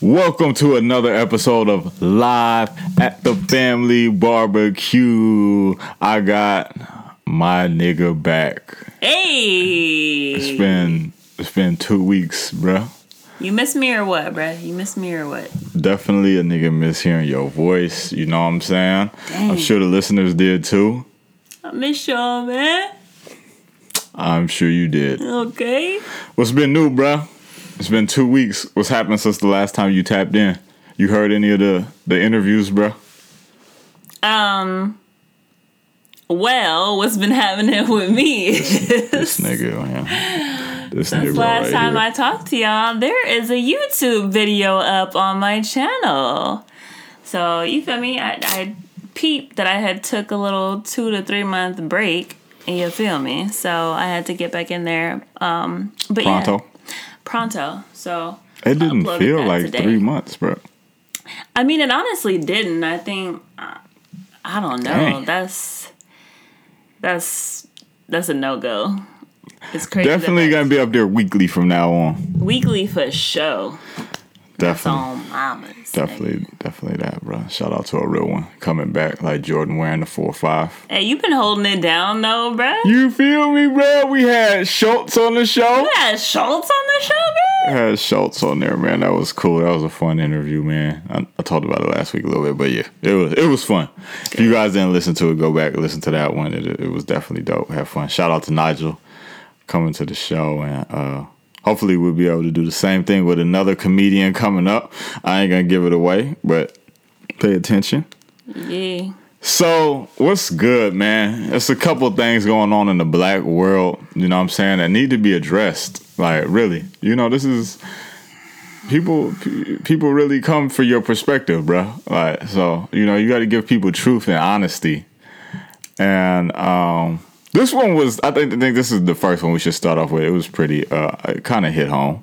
Welcome to another episode of Live at the Family Barbecue. I got my nigga back. Hey, It's been it's been two weeks, bruh. you miss me or what, bruh? You miss me or what? Definitely a nigga miss hearing your voice. You know what I'm saying? I'm sure the listeners did too. I miss y'all, man. I'm sure you did. Okay. What's been new, bruh? It's been two weeks. What's happened since the last time you tapped in? You heard any of the the interviews, bro? Um. Well, what's been happening with me? This nigga, man. This Since nigga last right time here. I talked to y'all, there is a YouTube video up on my channel. So you feel me? I, I peeped that I had took a little two to three month break. You feel me? So I had to get back in there. Um, but Pronto. yeah, pronto. So It didn't feel like today. three months, bro. I mean, it honestly didn't. I think I don't know. Dang. That's that's that's a no go. It's crazy. Definitely gonna be up there weekly from now on. weekly for show. That's Definitely, mamas. definitely, definitely that, bro. Shout out to a real one coming back like Jordan wearing the four five. Hey, you've been holding it down though, bruh. You feel me, bro? We had Schultz on the show. You had Schultz on the show, bruh. had Schultz on there, man. That was cool. That was a fun interview, man. I, I talked about it last week a little bit, but yeah, it was it was fun. If you guys didn't listen to it, go back and listen to that one. It, it was definitely dope. Have fun. Shout out to Nigel coming to the show, and uh, hopefully we'll be able to do the same thing with another comedian coming up. I ain't gonna give it away, but pay attention. Yeah. So, what's good, man? There's a couple things going on in the black world, you know what I'm saying, that need to be addressed. Like, really. You know, this is people people really come for your perspective, bro. Like, so, you know, you got to give people truth and honesty. And um this one was I think I think this is the first one we should start off with. It was pretty uh kind of hit home.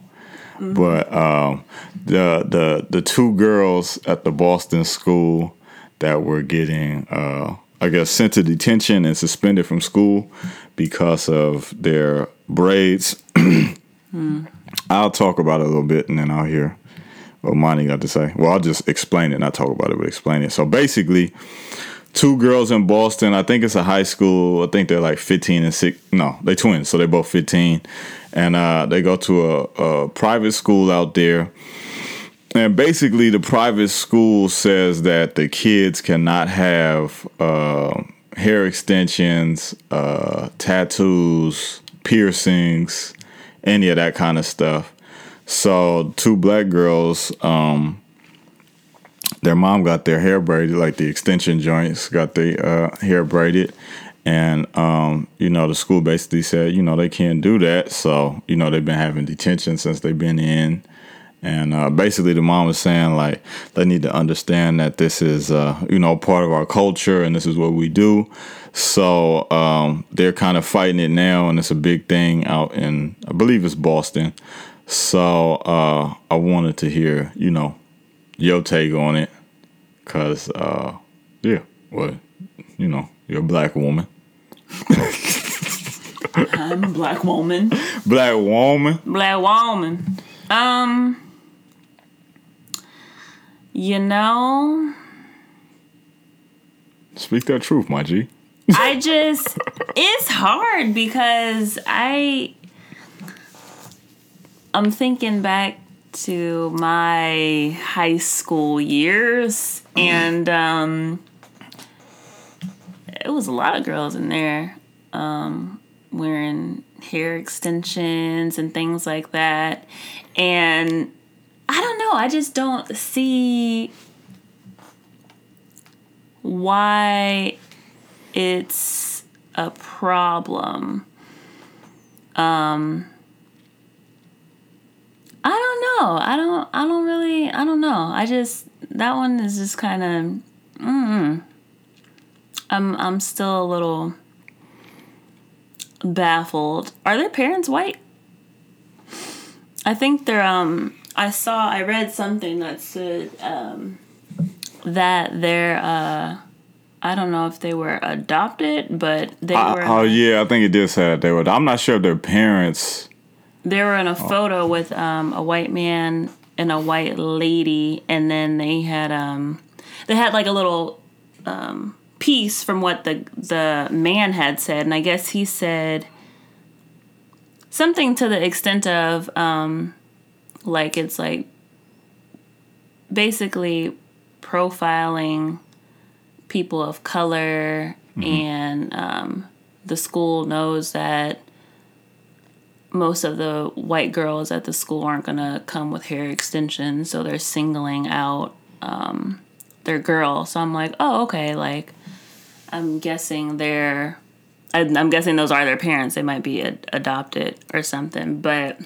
But um the the the two girls at the Boston school that were getting uh I guess sent to detention and suspended from school because of their braids. I'll talk about it a little bit and then I'll hear what Monty got to say. Well, I'll just explain it, not talk about it, but explain it. So basically, two girls in Boston. I think it's a high school. I think they're like 15 and six. No, they twins, so they're both 15, and uh, they go to a, a private school out there. And basically, the private school says that the kids cannot have uh, hair extensions, uh, tattoos, piercings, any of that kind of stuff. So, two black girls, um, their mom got their hair braided, like the extension joints got their uh, hair braided. And, um, you know, the school basically said, you know, they can't do that. So, you know, they've been having detention since they've been in. And uh, basically, the mom was saying, like, they need to understand that this is, uh, you know, part of our culture and this is what we do. So um, they're kind of fighting it now, and it's a big thing out in, I believe it's Boston. So uh, I wanted to hear, you know, your take on it. Cause uh yeah, well, you know, you're a black woman. I'm a black woman. Black woman. Black woman. Um. You know, Speak that truth, my G. I just it's hard because I I'm thinking back to my high school years and um it was a lot of girls in there um wearing hair extensions and things like that and I don't know I just don't see why it's a problem. Um I don't know. I don't I don't really I don't know. I just that one is just kind of mm, I'm I'm still a little baffled. Are their parents white? I think they're um I saw I read something that said um that they're uh I don't know if they were adopted, but they Uh, were oh yeah, I think it did say that they were. I'm not sure if their parents. They were in a photo with um a white man and a white lady, and then they had um they had like a little um piece from what the the man had said, and I guess he said something to the extent of um like it's like basically profiling people of color mm-hmm. and um, the school knows that most of the white girls at the school aren't going to come with hair extensions so they're singling out um, their girl so i'm like oh okay like i'm guessing they're i'm guessing those are their parents they might be ad- adopted or something but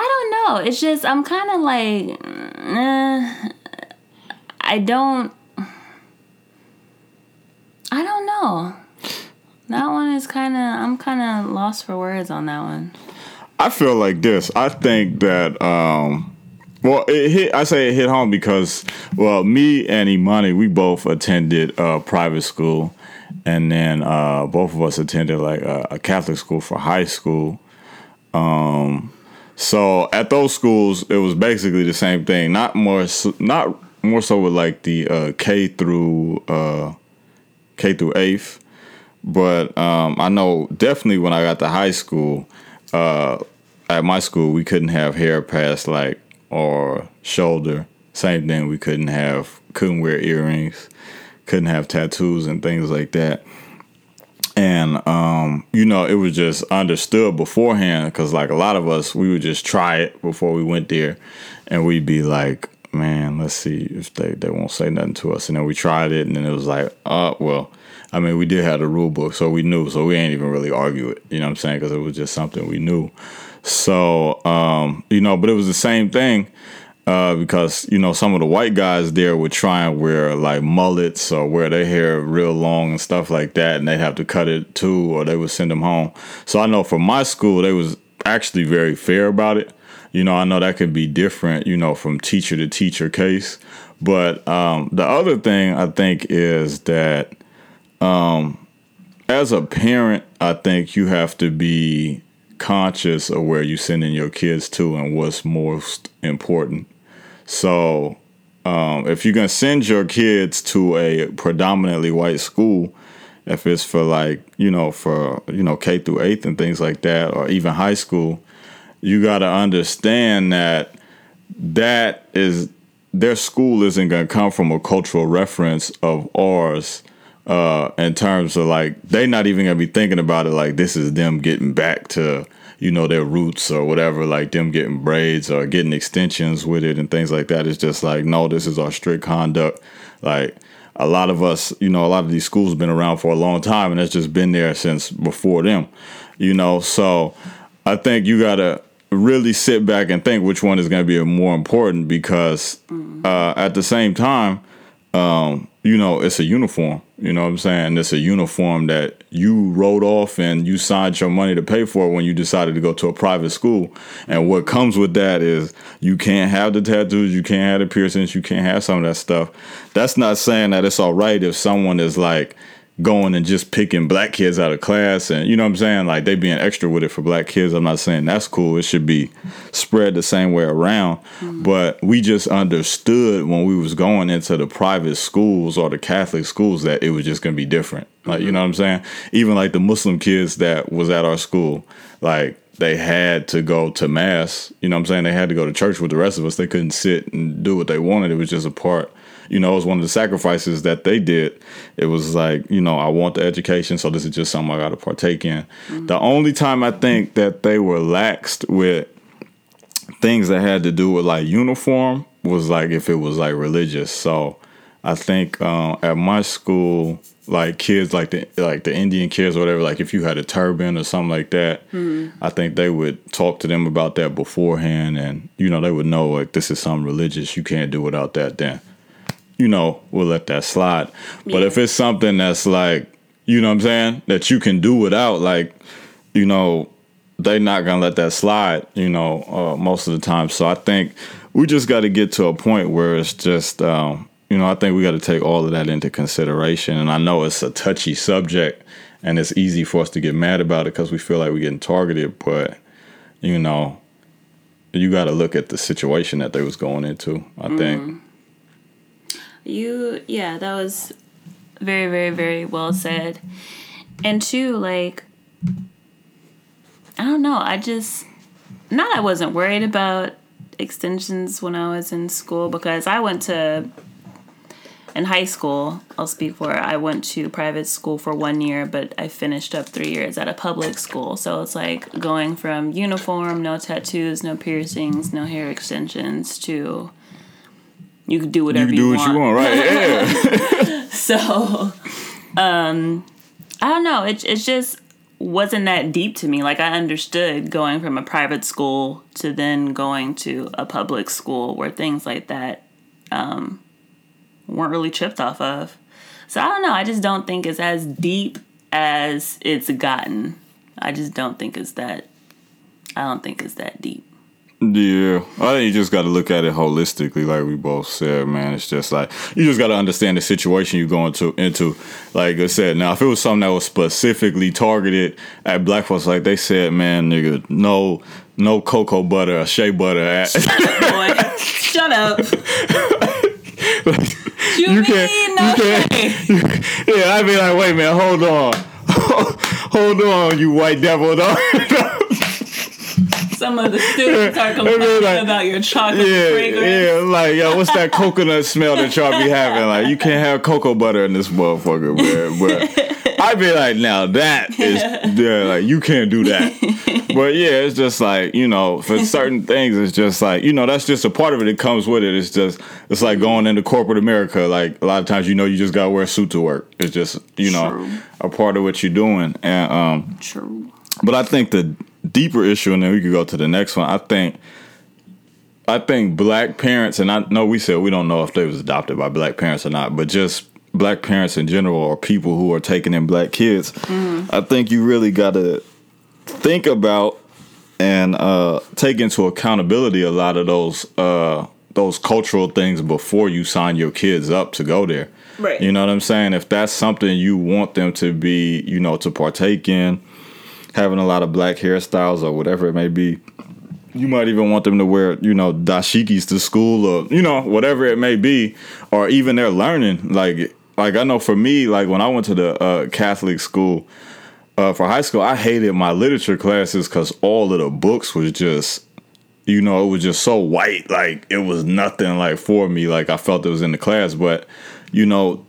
I don't know. It's just I'm kind of like, eh, I don't. I don't know. That one is kind of. I'm kind of lost for words on that one. I feel like this. I think that. um well, it hit. I say it hit home because, well, me and Imani, we both attended uh, private school, and then uh, both of us attended like a, a Catholic school for high school. Um, so at those schools, it was basically the same thing. Not more, not more so with like the uh, K through uh, K through eighth, but um, I know definitely when I got to high school, uh, at my school we couldn't have hair past like or shoulder. Same thing, we couldn't have couldn't wear earrings, couldn't have tattoos and things like that. And um, you know it was just understood beforehand because like a lot of us we would just try it before we went there. And we'd be like man let's see if they, they won't say nothing to us. And then we tried it and then it was like uh well i mean we did have the rule book so we knew so we ain't even really argue it you know what i'm saying because it was just something we knew so um, you know but it was the same thing uh, because you know some of the white guys there would try and wear like mullets or wear their hair real long and stuff like that, and they'd have to cut it too, or they would send them home. So I know for my school, they was actually very fair about it. You know, I know that could be different, you know, from teacher to teacher case. But um, the other thing I think is that um, as a parent, I think you have to be conscious of where you're sending your kids to and what's most important. So, um, if you're gonna send your kids to a predominantly white school, if it's for like you know for you know K through eighth and things like that, or even high school, you got to understand that that is their school isn't gonna come from a cultural reference of ours. Uh, in terms of like, they not even gonna be thinking about it like this is them getting back to you know their roots or whatever like them getting braids or getting extensions with it and things like that. It's just like no this is our strict conduct. Like a lot of us you know a lot of these schools have been around for a long time and it's just been there since before them you know? So i think you gotta really sit back and think which one is going to be more important because uh, at the same time um, you know, it's a uniform. You know what I'm saying? It's a uniform that you wrote off and you signed your money to pay for when you decided to go to a private school. And what comes with that is you can't have the tattoos, you can't have the piercings, you can't have some of that stuff. That's not saying that it's all right if someone is like, going and just picking black kids out of class and you know what I'm saying? Like they being extra with it for black kids. I'm not saying that's cool. It should be spread the same way around. Mm-hmm. but we just understood when we was going into the private schools or the Catholic schools that it was just going to be different. Like mm-hmm. you know what I'm saying? Even like the Muslim kids that was at our school like they had to go to mass. You know what I'm saying? They had to go to church with the rest of us. They couldn't sit and do what they wanted. It was just a part you know, it was one of the sacrifices that they did. It was like, you know, I want the education, so this is just something I got to partake in. Mm-hmm. The only time I think that they were laxed with things that had to do with like uniform was like if it was like religious. So I think uh, at my school, like kids like the like the Indian kids or whatever, like if you had a turban or something like that, mm-hmm. I think they would talk to them about that beforehand, and you know they would know like this is something religious. You can't do without that. Then you know, we'll let that slide. Yeah. But if it's something that's like, you know what I'm saying, that you can do without, like, you know, they're not gonna let that slide, you know, uh, most of the time. So I think we just got to get to a point where it's just, um, you know, I think we got to take all of that into consideration. And I know it's a touchy subject, and it's easy for us to get mad about it because we feel like we're getting targeted. But you know, you got to look at the situation that they was going into. I Mm. think. You, yeah, that was very, very, very well said. And two, like, I don't know. I just, not I wasn't worried about extensions when I was in school because I went to, in high school, I'll speak for, I went to private school for one year, but I finished up three years at a public school. So it's like going from uniform, no tattoos, no piercings, no hair extensions to you can do whatever You can you, do what you want, right? Yeah. so, um, I don't know. It it just wasn't that deep to me. Like I understood going from a private school to then going to a public school where things like that um, weren't really chipped off of. So I don't know. I just don't think it's as deep as it's gotten. I just don't think it's that. I don't think it's that deep. Yeah, I think you just got to look at it holistically, like we both said, man. It's just like you just got to understand the situation you're going to into. Like I said, now if it was something that was specifically targeted at black folks, like they said, man, nigga, no, no cocoa butter or shea butter. At, Boy, shut up. you, you mean can't, no you can't. way. yeah, I'd be like, wait, man, hold on, hold on, you white devil, dog. Some of the students are complaining like, about your chocolate Yeah, fragrance. yeah, like yo, what's that coconut smell that y'all be having? Like you can't have cocoa butter in this motherfucker, man. But I'd be like, now that is yeah, like you can't do that. But yeah, it's just like you know, for certain things, it's just like you know, that's just a part of it. It comes with it. It's just it's like going into corporate America. Like a lot of times, you know, you just gotta wear a suit to work. It's just you know True. a part of what you're doing, and um. True. But I think the deeper issue, and then we could go to the next one. I think, I think black parents, and I know we said we don't know if they was adopted by black parents or not, but just black parents in general or people who are taking in black kids. I think you really got to think about and uh, take into accountability a lot of those uh, those cultural things before you sign your kids up to go there. Right. You know what I'm saying? If that's something you want them to be, you know, to partake in, having a lot of black hairstyles or whatever it may be. You might even want them to wear, you know, dashikis to school or, you know, whatever it may be, or even they're learning. Like, like I know for me, like when I went to the uh, Catholic school uh, for high school, I hated my literature classes because all of the books was just, you know, it was just so white. Like it was nothing like for me. Like I felt it was in the class, but you know,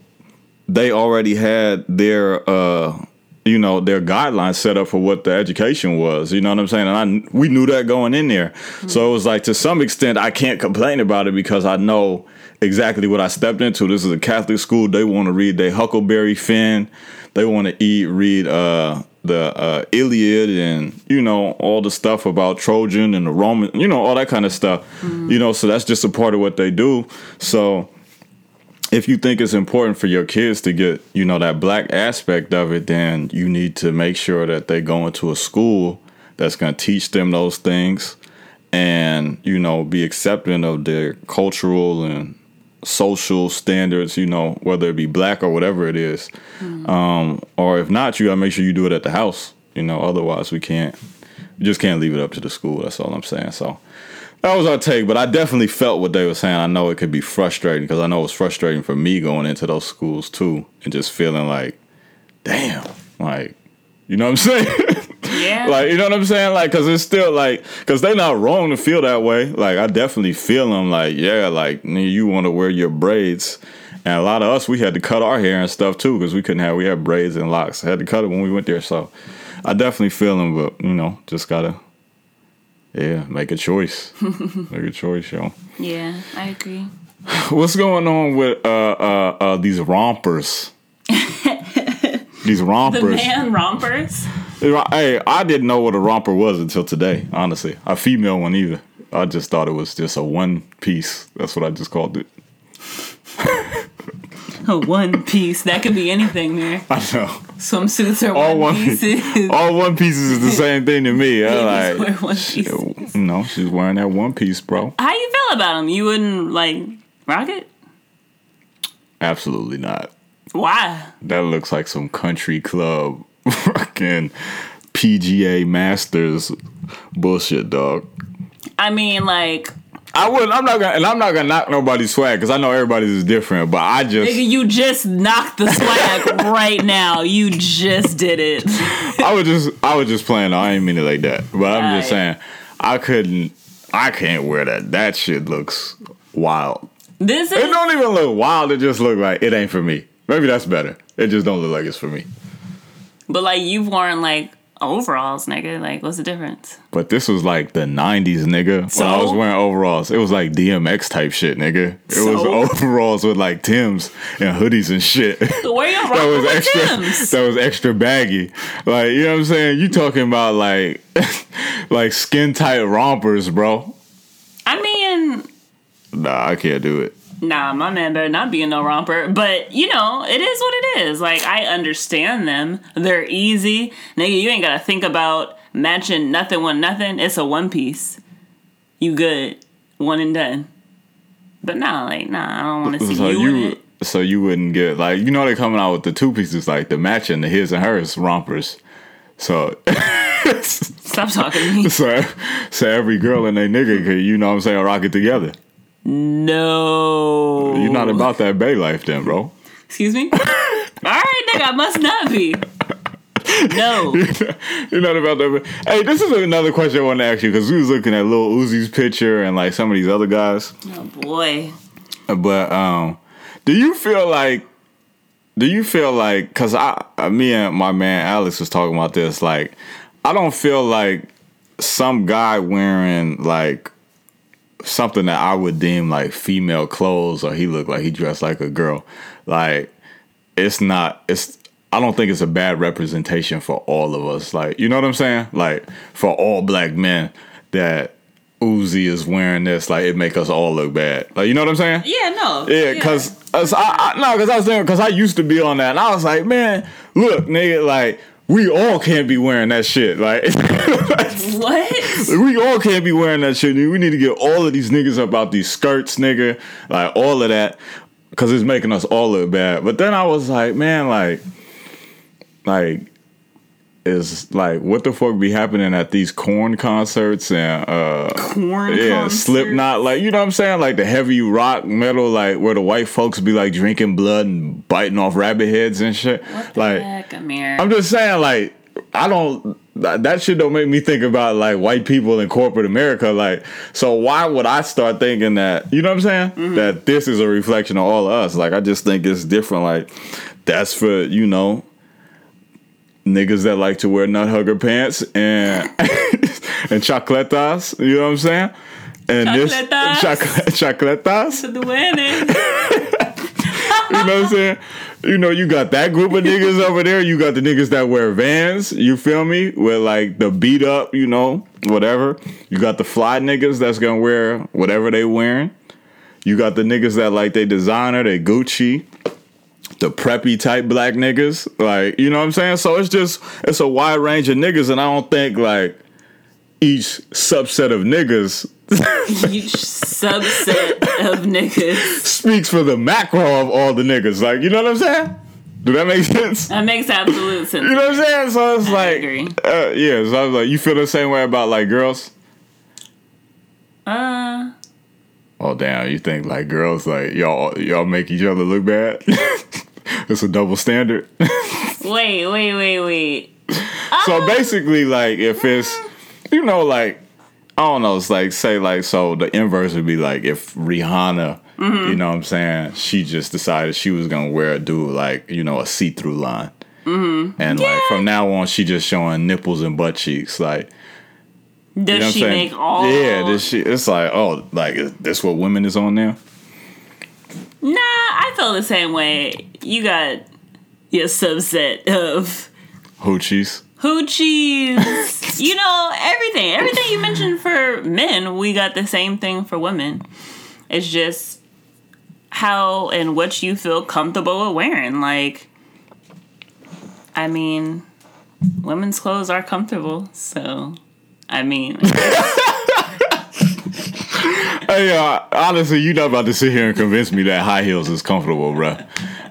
they already had their uh you know their guidelines set up for what the education was you know what i'm saying? And i we knew that going in there. So it was like to some extent i can't complain about it because i know exactly what i stepped into. This is a catholic school. They want to read they huckleberry finn. They want to eat read uh the uh, Iliad and you know all the stuff about Trojan and the Roman, you know all that kind of stuff, you know. So that's just a part of what they do. So if you think it's important for your kids to get you know that black aspect of it then you need to make sure that they go into a school that's going to teach them those things and you know be accepting of their cultural and social standards you know whether it be black or whatever it is. um, or if not you got to make sure you do it at the house you know otherwise we can't we just can't leave it up to the school that's all i'm saying so that was our take, but I definitely felt what they were saying. I know it could be frustrating because I know it was frustrating for me going into those schools too, and just feeling like, damn, like, you know what I'm saying? Yeah. like, you know what I'm saying? Like, because it's still like, because they're not wrong to feel that way. Like, I definitely feel them. Like, yeah, like you want to wear your braids. And a lot of us, we had to cut our hair and stuff too because we couldn't have, we had braids and locks. I had to cut it when we went there. So I definitely feel them, but, you know, just gotta, yeah, make a choice. make a choice, yo. yeah, I agree. What's going on with uh uh, uh these rompers? these The rompers. man rompers. Hey, I didn't know what a romper was until today. Honestly, a female one either. I just thought it was just a one piece. That's what I just called it. A one piece. That could be anything there. I know. Swimsuits are All one one pieces. all one pieces is the same thing to me. I like, one shit, pieces. you know, she's wearing that one piece, bro. How you feel about them? You wouldn't like rock it? Absolutely not. Why? That looks like some country club fucking PGA Masters bullshit, dog. I mean, like, I wouldn't. I'm not gonna, and I'm not gonna knock nobody's swag because I know everybody's is different. But I just, nigga, you just knocked the swag right now. You just did it. I was just, I was just playing. I ain't mean it like that. But I'm just saying, I couldn't, I can't wear that. That shit looks wild. This is, it don't even look wild. It just look like it ain't for me. Maybe that's better. It just don't look like it's for me. But like you've worn like overalls, nigga. Like, what's the difference? But this was like the '90s, nigga. When I was wearing overalls, it was like DMX type shit, nigga. It was overalls with like Tims and hoodies and shit. So where you that was extra. Timbs? That was extra baggy. Like you know what I'm saying? You talking about like like skin tight rompers, bro? I mean, Nah, I can't do it. Nah, my man better not be in no romper. But you know, it is what it is. Like I understand them. They're easy, nigga. You ain't gotta think about matching nothing with nothing. It's a one piece. You good, one and done. But nah, like nah, I don't want to see So you, in it. so you wouldn't get like you know they're coming out with the two pieces like the matching the his and hers rompers. So Stop talking to me. so so every girl and they nigga could you know what I'm saying rock it together. No. You're not about that bay life then, bro. Excuse me? All right, nigga, I must not be. No. You're not about that. Hey, this is another question I want to ask you because we was looking at Lil Uzi's picture and like some of these other guys. Oh boy. But um, do you feel like? Do you feel like? Because I, me and my man Alex was talking about this. Like, I don't feel like some guy wearing like something that I would deem like female clothes, or he looked like he dressed like a girl. Like, it's not. It's. I don't think it's a bad representation for all of us. Like, you know what I'm saying? Like, for all black men that Uzi is wearing this, like, it make us all look bad. Like, you know what I'm saying? Yeah, no. Yeah, because I, I no, because I was thinking because I used to be on that, and I was like, man, look, nigga, like we all can't be wearing that shit. Like What? we all can't be wearing that shit. We need to get all of these niggas up out these skirts, nigga, like all of that, because it's making us all look bad. But then I was like, man, like, like. Is like what the fuck be happening at these Korn concerts and uh Korn yeah, concert? Slipknot, like you know what I'm saying, like the heavy rock metal, like where the white folks be like drinking blood and biting off rabbit heads and shit. What like heck? I'm just saying, like I don't that that shit don't make me think about like white people in corporate America. Like, so why would I start thinking that you know what I'm saying? That this is a reflection of all of us. Like, I just think it's different. Like, that's for you know niggas that like to wear nut hugger pants and and chocolatas. You know what I'm saying? And Chocolatas. this the winning. You know what I'm saying? You know, you got that group of niggas over there. You got the niggas that wear vans. You feel me? With like the beat up, you know, whatever. You got the fly niggas that's gonna wear whatever they wearing. You got the niggas that like they designer, they Gucci. The preppy type black niggas, like you know what I'm saying. So it's just it's a wide range of niggas, and I don't think like each subset of niggas Each subset of niggas. speaks for the macro of all the niggas. Like, you know what I'm saying? Do that make sense? That makes absolute sense. You know what I'm saying? So it's I like, agree. Uh, yeah. So I was like, you feel the same way about like girls? Uh, Oh damn, you think like girls like y'all y'all make each other look bad? it's a double standard. wait, wait, wait, wait. so basically, like if it's you know like I don't know, it's like say like so the inverse would be like if Rihanna, you know what I'm saying, she just decided she was gonna wear a dude like you know a see through line, mm-hmm. and like from now on she just showing nipples and butt cheeks like. Does You know she make all? Yeah, this shit. It's like, oh, like is this what women is on now? Nah, I feel the same way. You got your subset of Hoochies. hoochies. you know, everything. Everything you mentioned for men, we got the same thing for women. It's just how and what you feel comfortable with wearing. Like, I mean, women's clothes are comfortable, so I mean, Hey, uh, honestly, you not about to sit here and convince me that high heels is comfortable, bro.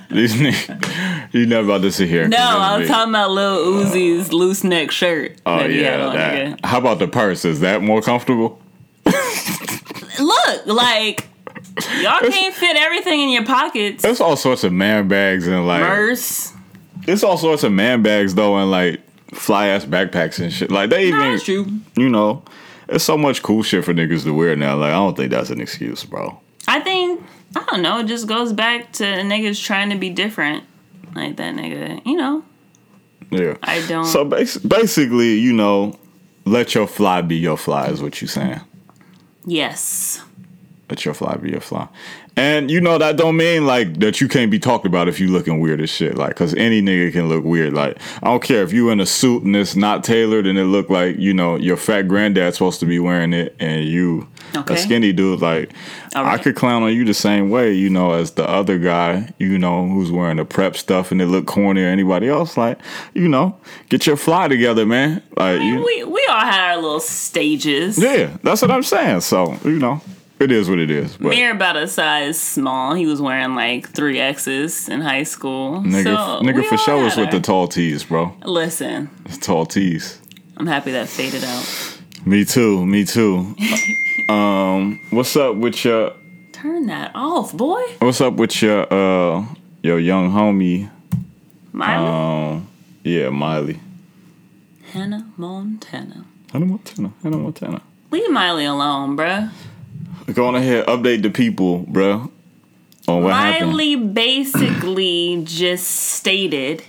These niggas, you not about to sit here. And no, convince I was me. talking about Lil Uzi's loose neck shirt. Oh yeah, on, that. nigga. How about the purse? Is that more comfortable? Look, Like, y'all can't fit everything in your pockets. There's all sorts of man bags and like Purse. it's all sorts of man bags though and like fly ass backpacks and shit. Like they even Nah, that's true. you know, there's so much cool shit for niggas to wear now. Like I don't think that's an excuse, bro. I think I don't know. It just goes back to niggas trying to be different, like that nigga. You know, Yeah. I don't. So bas- basically, you know, let your fly be your fly is what you saying. yes. Let your fly be your fly. And you know that don't mean like that you can't be talked about if you looking weird as shit. Like, cause any nigga can look weird. Like, I don't care if you in a suit and it's not tailored and it look like you know your fat granddad's supposed to be wearing it and you Okay. a skinny dude. Like, All I could clown on you the same way, you know, as the other guy, you know, who's wearing the prep stuff and it look corny or anybody else. Like, you know, get your fly together, man. Like, you, We we all had our little stages. yeah, that's what I'm saying. So you know, it is what it is. But Mir about a size small. He was wearing like three X's in high school. nigga, so nigga for sure is with the tall tees, bro. Listen, The tall tees. I'm happy that faded out. Me too. Me too. um, what's up with your Turn that off, boy. What's up with your uh your young homie? Miley, Um, yeah, Miley. Hannah Montana. Hannah Montana. Hannah Montana. Leave Miley alone, bruh. Go on ahead, update the people, bro. On what happened. Miley basically just stated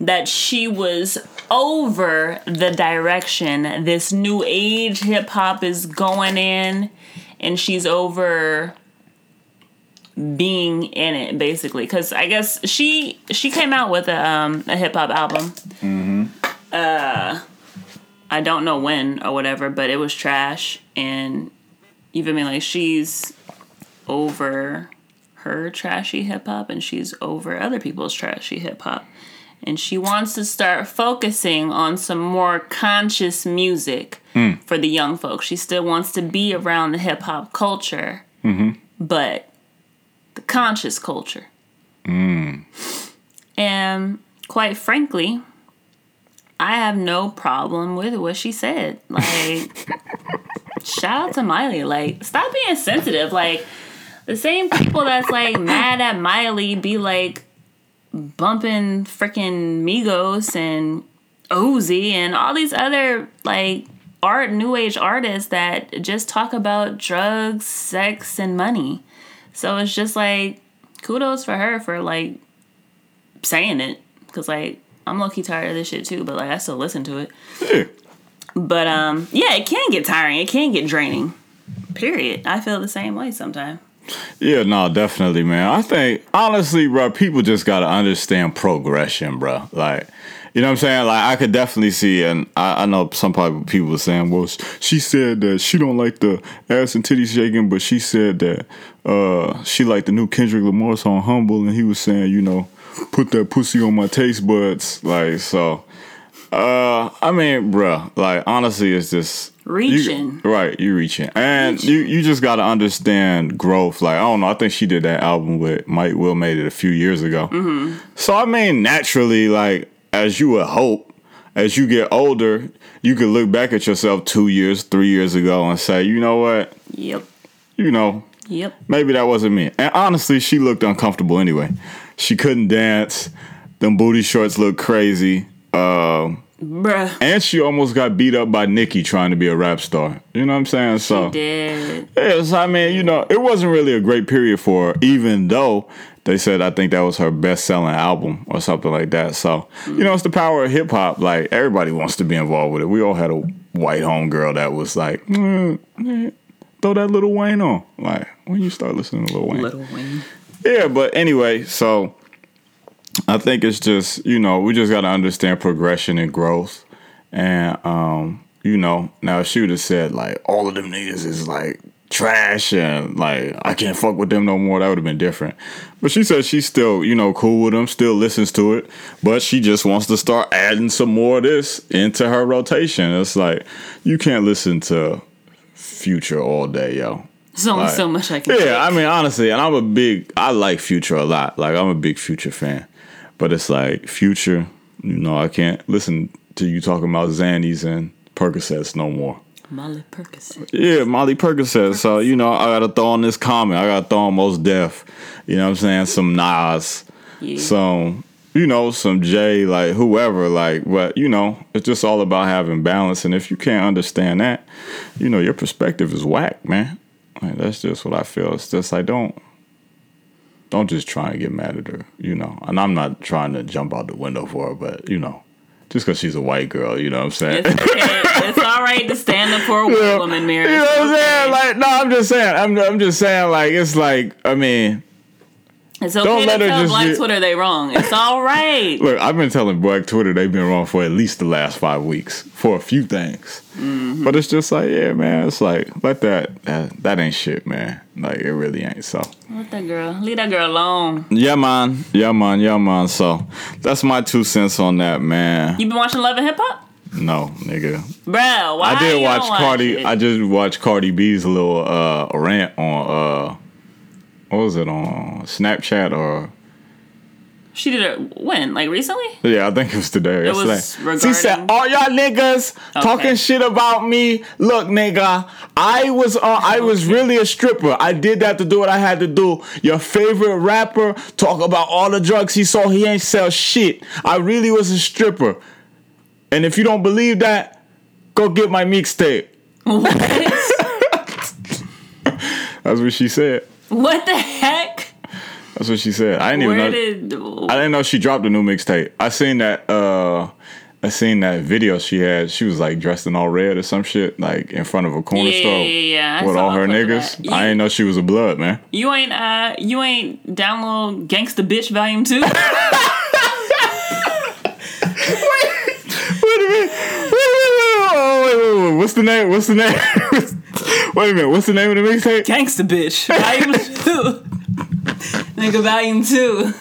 that she was over the direction this new age hip hop is going in, and she's over being in it basically because i guess she she came out with a um a hip-hop album uh i don't know when or whatever but it was trash and you feel me like she's over her trashy hip hop and she's over other people's trashy hip hop. And she wants to start focusing on some more conscious music hmm. for the young folks. She still wants to be around the hip hop culture, mm-hmm. but the conscious culture. Mm. And quite frankly, I have no problem with what she said. Like, shout out to Miley. Like, stop being sensitive. Like, the same people that's like mad at Miley be like bumping freaking Migos and Uzi and all these other like art new age artists that just talk about drugs, sex, and money. So it's just like kudos for her for like saying it because like I'm low key tired of this shit too, but like I still listen to it. But um, yeah, it can get tiring. It can get draining. Period. I feel the same way sometimes. Yeah, no, definitely, man. I think honestly, bro, people just gotta understand progression, bro. Like, you know what I'm saying? Like, I could definitely see, and I, I know some people were saying, well, she said that she don't like the ass and titty shaking, but she said that uh she liked the new Kendrick Lamar song "Humble," and he was saying, you know, put that pussy on my taste buds, like so. Uh, I mean, bro, like honestly, it's just you- Reaching. right? You reaching, and you you just got to understand growth. Like I don't know, I think she did that album with Mike Will made it a few years ago. Mm-hmm. So I mean, naturally, like as you would hope, as you get older, you could look back at yourself two years, three years ago, and say, you know what, Yep. you know, Yep. maybe that wasn't me. And honestly, she looked uncomfortable anyway. She couldn't dance. Them booty shorts look crazy. Um, Bruh. and she almost got beat up by Nicki trying to be a rap star. You know what I'm saying? So Did. yes, I mean, you know, it wasn't really a great period for her, even though they said I think that was her best selling album or something like that. So, you know, it's the power of hip hop. Like everybody wants to be involved with it. We all had a white homegirl that was like, mm, eh, throw that little Wayne on. Like, when you start listening to Lil Wayne. Little Wayne. Yeah, but anyway, so I think it's just you know we just got to understand progression and growth, and um, you know now if she would have said like all of them niggas is like trash and like I can't fuck with them no more, that would have been different. But she said she's still you know cool with them, still listens to it, but she just wants to start adding some more of this into her rotation. It's like you can't listen to Future all day, yo. There's only Right. so much I can Yeah, take. I mean, honestly, and I'm a big, I like Future a lot. Like, I'm a big Future fan. But it's like, Future, you know, I can't listen to you talking about Xannies and Percocets no more. Molly Percocet. Yeah, Molly Percocet. So, you know, I gotta throw on this comment. I gotta throw on Mos Def. You know what I'm saying? Some Nas. Yeah. Some, you know, some Jay, like whoever, like, but you know, it's just all about having balance. And if you can't understand that, you know, your perspective is whack, man. Like, that's just what I feel. It's just like don't don't just try and get mad at her, you know. And I'm not trying to jump out the window for her, but you know, just because she's a white girl, you know what I'm saying? It's okay. it's all right to stand up for a white woman, Mary. You know what I'm It's saying? Like, no, I'm just saying. I'm, I'm just saying. Like, it's like, I mean, It's okay don't to let her tell just Black get- Twitter they wrong. It's all right. look, I've been telling Black Twitter they've been wrong for at least the last five weeks for a few things. Mm-hmm. But it's just like, yeah, man. It's like, let that, that, that ain't shit, man. Like, it really ain't. So, Let that girl, leave that girl alone. yeah, man. Yeah, man. Yeah, man. So, that's my two cents on that, man. You been watching Love and Hip Hop, No, nigga. bro? Why I did you watch watch Cardi. it? I just watched Cardi B's little uh rant on uh what was it on Snapchat or she did it when? Like recently? yeah, I think it was today. It was yesterday. She said, "All y'all niggas talking shit about me. Look, nigga, I was uh, I was really a stripper. I did that to do what I had to do. Your favorite rapper talk about all the drugs he saw. He ain't sell shit. I really was a stripper. And if you don't believe that, go get my mixtape." What? That's what she said. What the heck? That's what she said. I didn't even know. did? I didn't know she dropped a new mixtape. I seen that. uh I seen that video she had. She was like dressed in all red or some shit, like in front of a corner Yeah, store yeah, yeah, with all her niggas. that. I You- didn't know she was a blood man. You ain't uh you ain't download Gangsta Bitch Volume Two. Wait a minute. Wait, wait, wait, oh, wait, wait, wait. What's the name? What's the name? Wait a minute. What's the name of the mixtape? Gangsta Bitch Volume Two. Nigga Volume Two.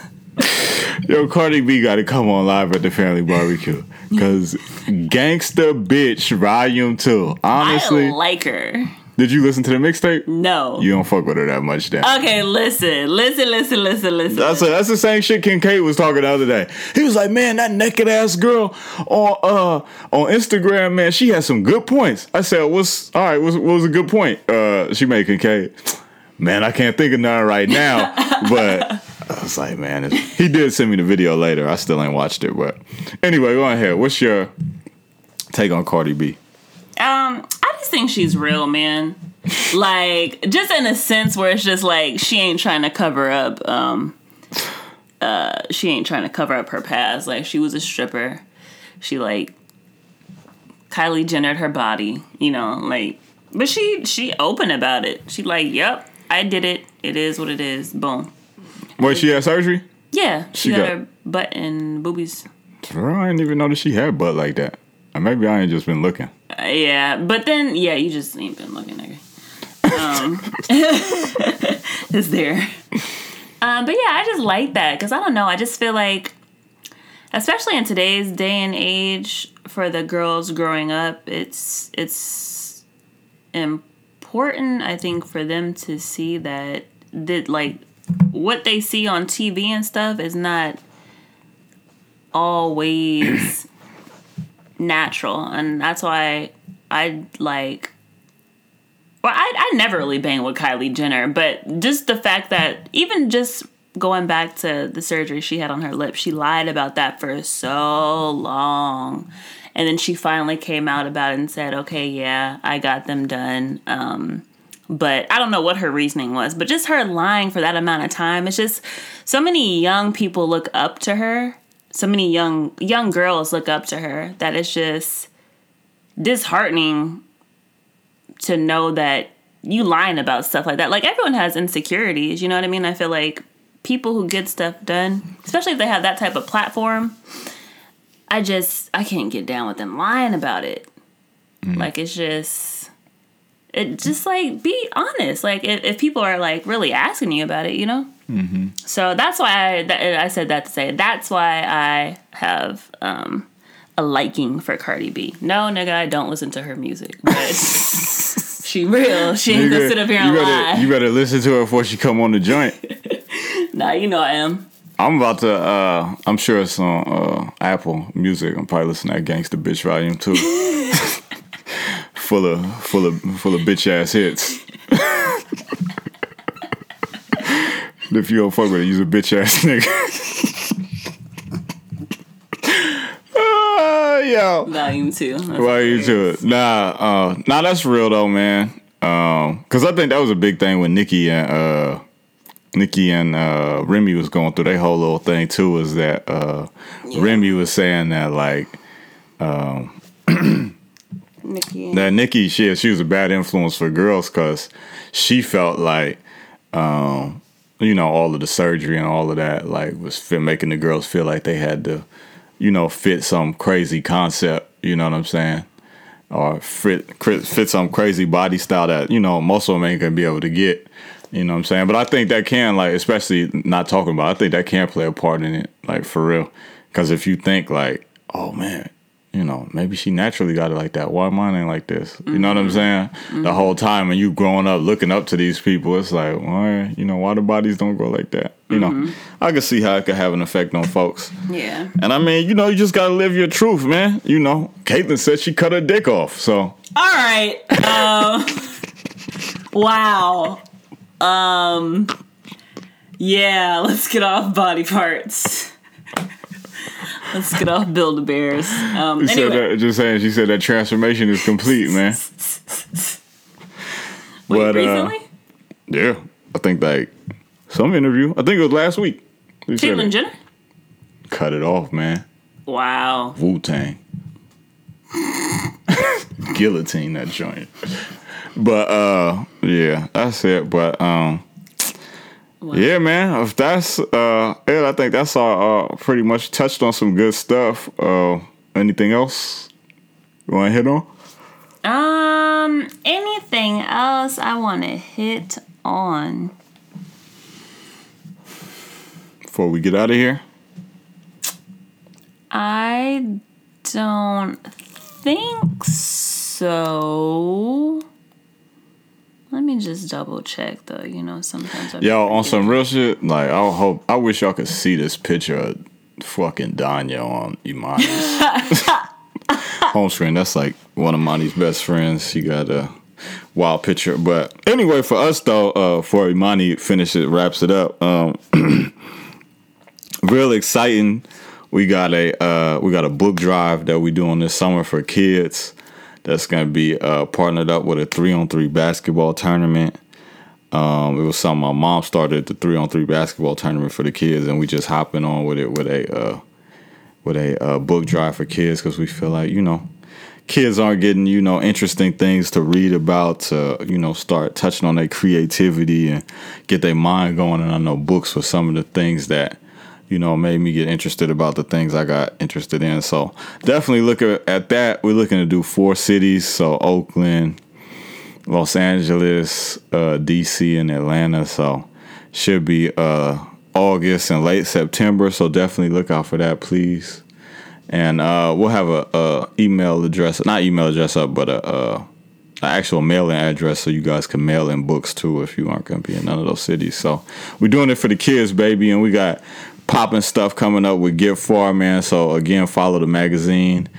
Yo, Cardi B got to come on live at the family barbecue because Gangsta Bitch Volume Two. Honestly, I like her. Did you listen to the mixtape? No. You don't fuck with her that much, then. Okay, listen, listen, listen, listen, listen. That's a, that's the same shit Kincaid was talking the other day. He was like, "Man, that naked ass girl on uh on Instagram, man, she had some good points." I said, "What's all right? What's, what was a good point?" Uh, she made Kincaid. Man, I can't think of none right now, but I was like, man, he did send me the video later. I still ain't watched it, but anyway, go ahead. What's your take on Cardi B? Um, just think she's real, man. Like, just in a sense where it's just like she ain't trying to cover up. Um, uh, she ain't trying to cover up her past. Like, she was a stripper. She like Kylie Jennered her body, you know, like. But she she open about it. She like, yep, I did it. It is what it is. Boom. Wait, she had surgery? Yeah, she, She got, got- her butt and boobies. I didn't even know that she had butt like that. Or maybe I ain't just been looking. Yeah, but then yeah, you just ain't been looking nigga. Um, it's there. Um, but yeah, I just like that because I don't know. I just feel like, especially in today's day and age, for the girls growing up, it's it's important. I think for them to see that that like what they see on TV and stuff is not always natural, and that's why I like. Well, I, I never really banged with Kylie Jenner, but just the fact that even just going back to the surgery she had on her lip, she lied about that for so long. And then she finally came out about it and said, okay, yeah, I got them done. Um, but I don't know what her reasoning was, but just her lying for that amount of time, it's just so many young people look up to her. So many young young girls look up to her that it's just disheartening to know that you lying about stuff like that. Like everyone has insecurities, you know what I mean? I feel like people who get stuff done, especially if they have that type of platform, I just I can't get down with them lying about it. Mm. Like it's just it just like be honest. Like if, if people are like really asking you about it, you know. Mm-hmm. So that's why I that, I said that to say that's why I have um, a liking for Cardi B. No, nigga, I don't listen to her music, but she real. She ain't gonna sit up here and you lie. better, you better listen to her before she come on the joint. nah, you know I am. I'm about to. uh I'm sure it's on uh Apple Music. I'm probably listening to that Gangsta Bitch Volume Two. full of full of full of bitch ass hits. if you don't fuck with it, use a bitch ass nigga. uh, yo. Volume two. That's Why you to it? Nah, uh, nah, that's real though, man. Um, cause I think that was a big thing when Nicki and uh, Nicki and uh, Remy was going through their whole little thing too. Was that uh, Remy was saying that like Nicki. that Nicki she she was a bad influence for girls because she felt like um, you know all of the surgery and all of that like was making the girls feel like they had to you know fit some crazy concept. You know what I'm saying? Or fit fit some crazy body style that you know most of them ain't gonna be able to get. You know what I'm saying? But I think that can like, especially not talking about. I think that can play a part in it, like for real. Because if you think like, oh man, you know, maybe she naturally got it like that. Why mine ain't like this? You know what I'm saying? The whole time, and you growing up looking up to these people, it's like, why, you know, why the bodies don't grow like that? You know, I can see how it could have an effect on folks. Yeah. And I mean, you know, you just gotta live your truth, man. You know, Caitlyn said she cut her dick off, so All right. Um, wow. Um, yeah, let's get off body parts. Let's get off Build a Bears. Um, anyway, that, just saying, she said that transformation is complete, man. wait, but, uh, recently? Yeah, I think like some interview. I think it was last week. Caitlyn. Jenner? cut it off, man. Wow. Wu Tang. Guillotine that joint. But uh yeah, that's it. But um yeah, man. If that's uh yeah, I think that's all uh pretty much touched on some good stuff. Uh anything else you wanna hit on? Um, anything else I want to hit on? Before we get out of here? I don't think so. Let me just double check though. You know, sometimes I Yo, on some real shit, like I hope I wish y'all could see this picture of fucking Danya on Imani's home screen. That's like one of Imani's best friends. She got a wild picture. But anyway, for us though, uh before Imani finishes wraps it up, um real exciting. We got a uh we got a book drive that we doing this summer for kids. That's gonna be uh partnered up with a three on three basketball tournament. Um, it was something my mom started the three on three basketball tournament for the kids, and we just hopping on with it with a uh, with a uh, book drive for kids because we feel like you know kids aren't getting you know interesting things to read about to you know start touching on their creativity and get their mind going. And I know books were some of the things that you know made me get interested about the things I got interested in. So definitely look at, at that. We're looking to do four cities, so Oakland. Los Angeles, uh, DC, and Atlanta. So should be uh, August and late September. So definitely look out for that, please. And uh, we'll have a, a email address, not email address up, but a, a, a actual mailing address so you guys can mail in books too if you aren't to be in none of those cities. So we're doing it for the kids, baby, and we got popping stuff coming up with Get Far, man. So again, follow the magazine.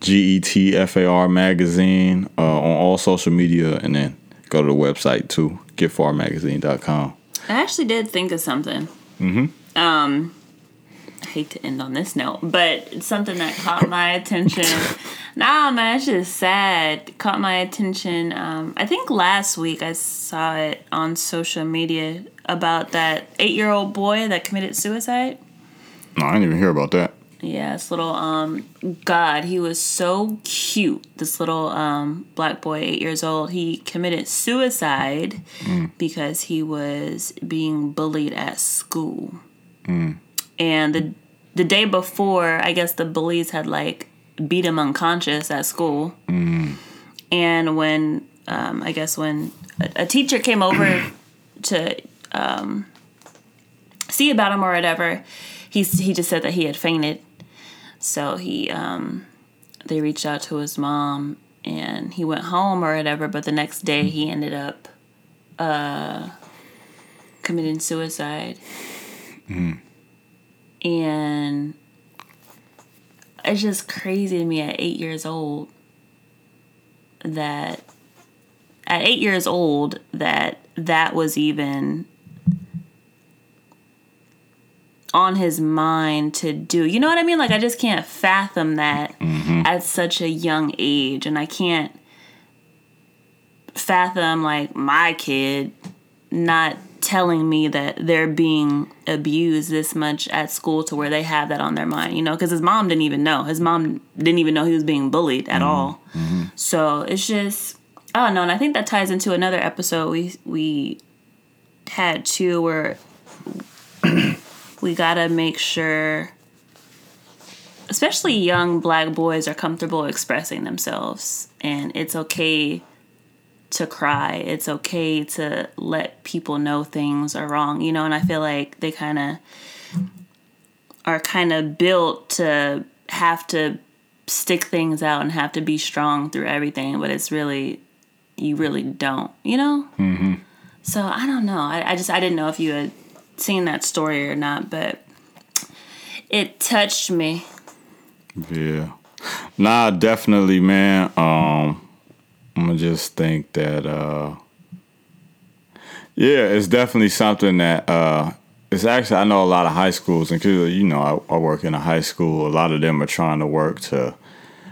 G E T F A R magazine uh, on all social media and then go to the website too, getfarmagazine.com. I actually did think of something. Mm-hmm. Um, hate to end on this note, but something that caught my attention. nah, man, it's just sad. Caught my attention. Um, I think last week I saw it on social media about that eight-year-old boy that committed suicide. No, I didn't even hear about that. Yeah, this little um God, he was so cute. This little um black boy, eight years old, he committed suicide because he was being bullied at school. And the the day before, I guess the bullies had like beat him unconscious at school. And when um, I guess when a, a teacher came over to um, see about him or whatever, he he just said that he had fainted. So he um, they reached out to his mom and he went home or whatever. But the next day he ended up uh, committing suicide. And it's just crazy to me at eight years old that at eight years old that that was even on his mind to do. You know what I mean? Like I just can't fathom that mm-hmm. at such a young age and I can't fathom like my kid not telling me that they're being abused this much at school to where they have that on their mind, you know, because his mom didn't even know. His mom didn't even know he was being bullied at mm-hmm. all. Mm-hmm. So it's just I don't know, and I think that ties into another episode we we had too where we gotta make sure especially young black boys are comfortable expressing themselves and it's okay to cry. It's okay to let people know things are wrong, you know, and I feel like they kind of are kind of built to have to stick things out and have to be strong through everything, but it's really you really don't, you know? Mm-hmm. So I don't know. I, I just I didn't know if you had seen that story or not, but it touched me. Yeah. Nah, definitely, man. Um, I'm gonna just think that uh yeah, it's definitely something that uh it's actually I know a lot of high schools and 'cause, you know I, I work in a high school. A lot of them are trying to work to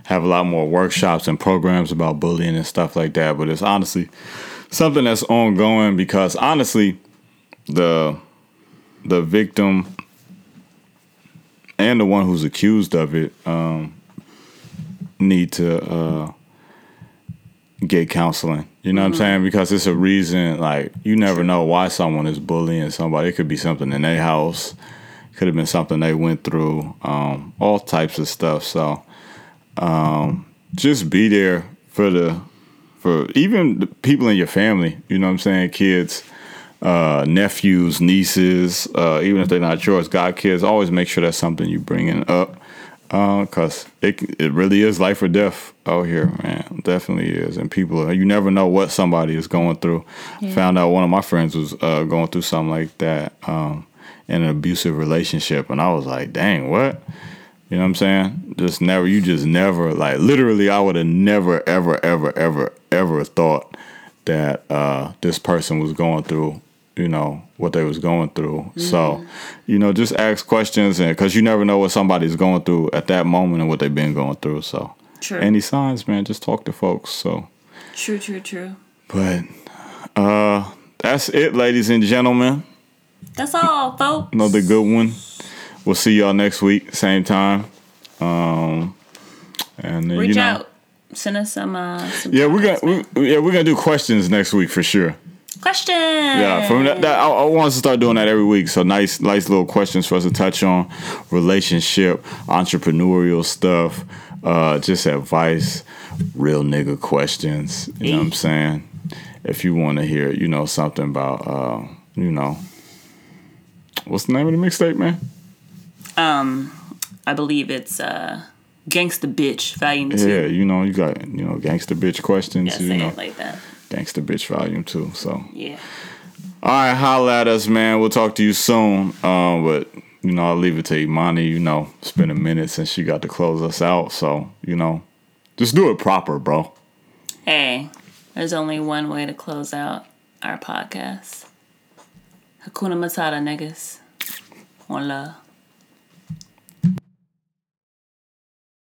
have a lot more workshops and programs about bullying and stuff like that. But it's honestly something that's ongoing because honestly, the the victim and the one who's accused of it um, need to uh, get counseling. You know what I'm saying? Because it's a reason. Like you never know why someone is bullying somebody. It could be something in their house. Could have been something they went through. Um, all types of stuff. So um, just be there for the for even the people in your family. You know what I'm saying? Kids. Uh, nephews, nieces, uh, even if they're not yours, god kids, always make sure that's something you bringing up because it it really is life or death out here, man. Definitely is, and people you never know what somebody is going through. Found out one of my friends was uh, going through something like that um, in an abusive relationship, and I was like, dang, what? You know what I'm saying? Just never, you just never, like, literally, I would have never, ever, ever, ever, ever thought that uh, this person was going through, you know, what they was going through. So, you know, just ask questions, and because you never know what somebody's going through at that moment and what they've been going through. So, True. any signs, man, just talk to folks. So, true, true, true. but uh, that's it, ladies and gentlemen. That's all, folks. Another good one. We'll see y'all next week, same time. Um, and then, Reach you know, out. Send us some. Uh, some Yeah, we're gonna we, yeah we're gonna do questions next week for sure. Question. Yeah, from that, that I, I want us to start doing that every week. So nice, nice little questions for us to touch on, relationship, entrepreneurial stuff, uh, just advice, real nigga questions. You know what I'm saying? If you want to hear, you know, something about, uh, you know, what's the name of the mixtape, man? Um, I believe it's uh, Gangsta Bitch Volume Two. Yeah, you know, you got you know, Gangsta bitch questions. Yeah, you say know, it like that. Gangster bitch volume two. So. Yeah. All right, holla at us, man. We'll talk to you soon. Um, but you know, I'll leave it to Imani. You know, it's been a minute since she got to close us out, so you know, just do it proper, bro. Hey, there's only one way to close out our podcast. Hakuna Matata, niggas. One love.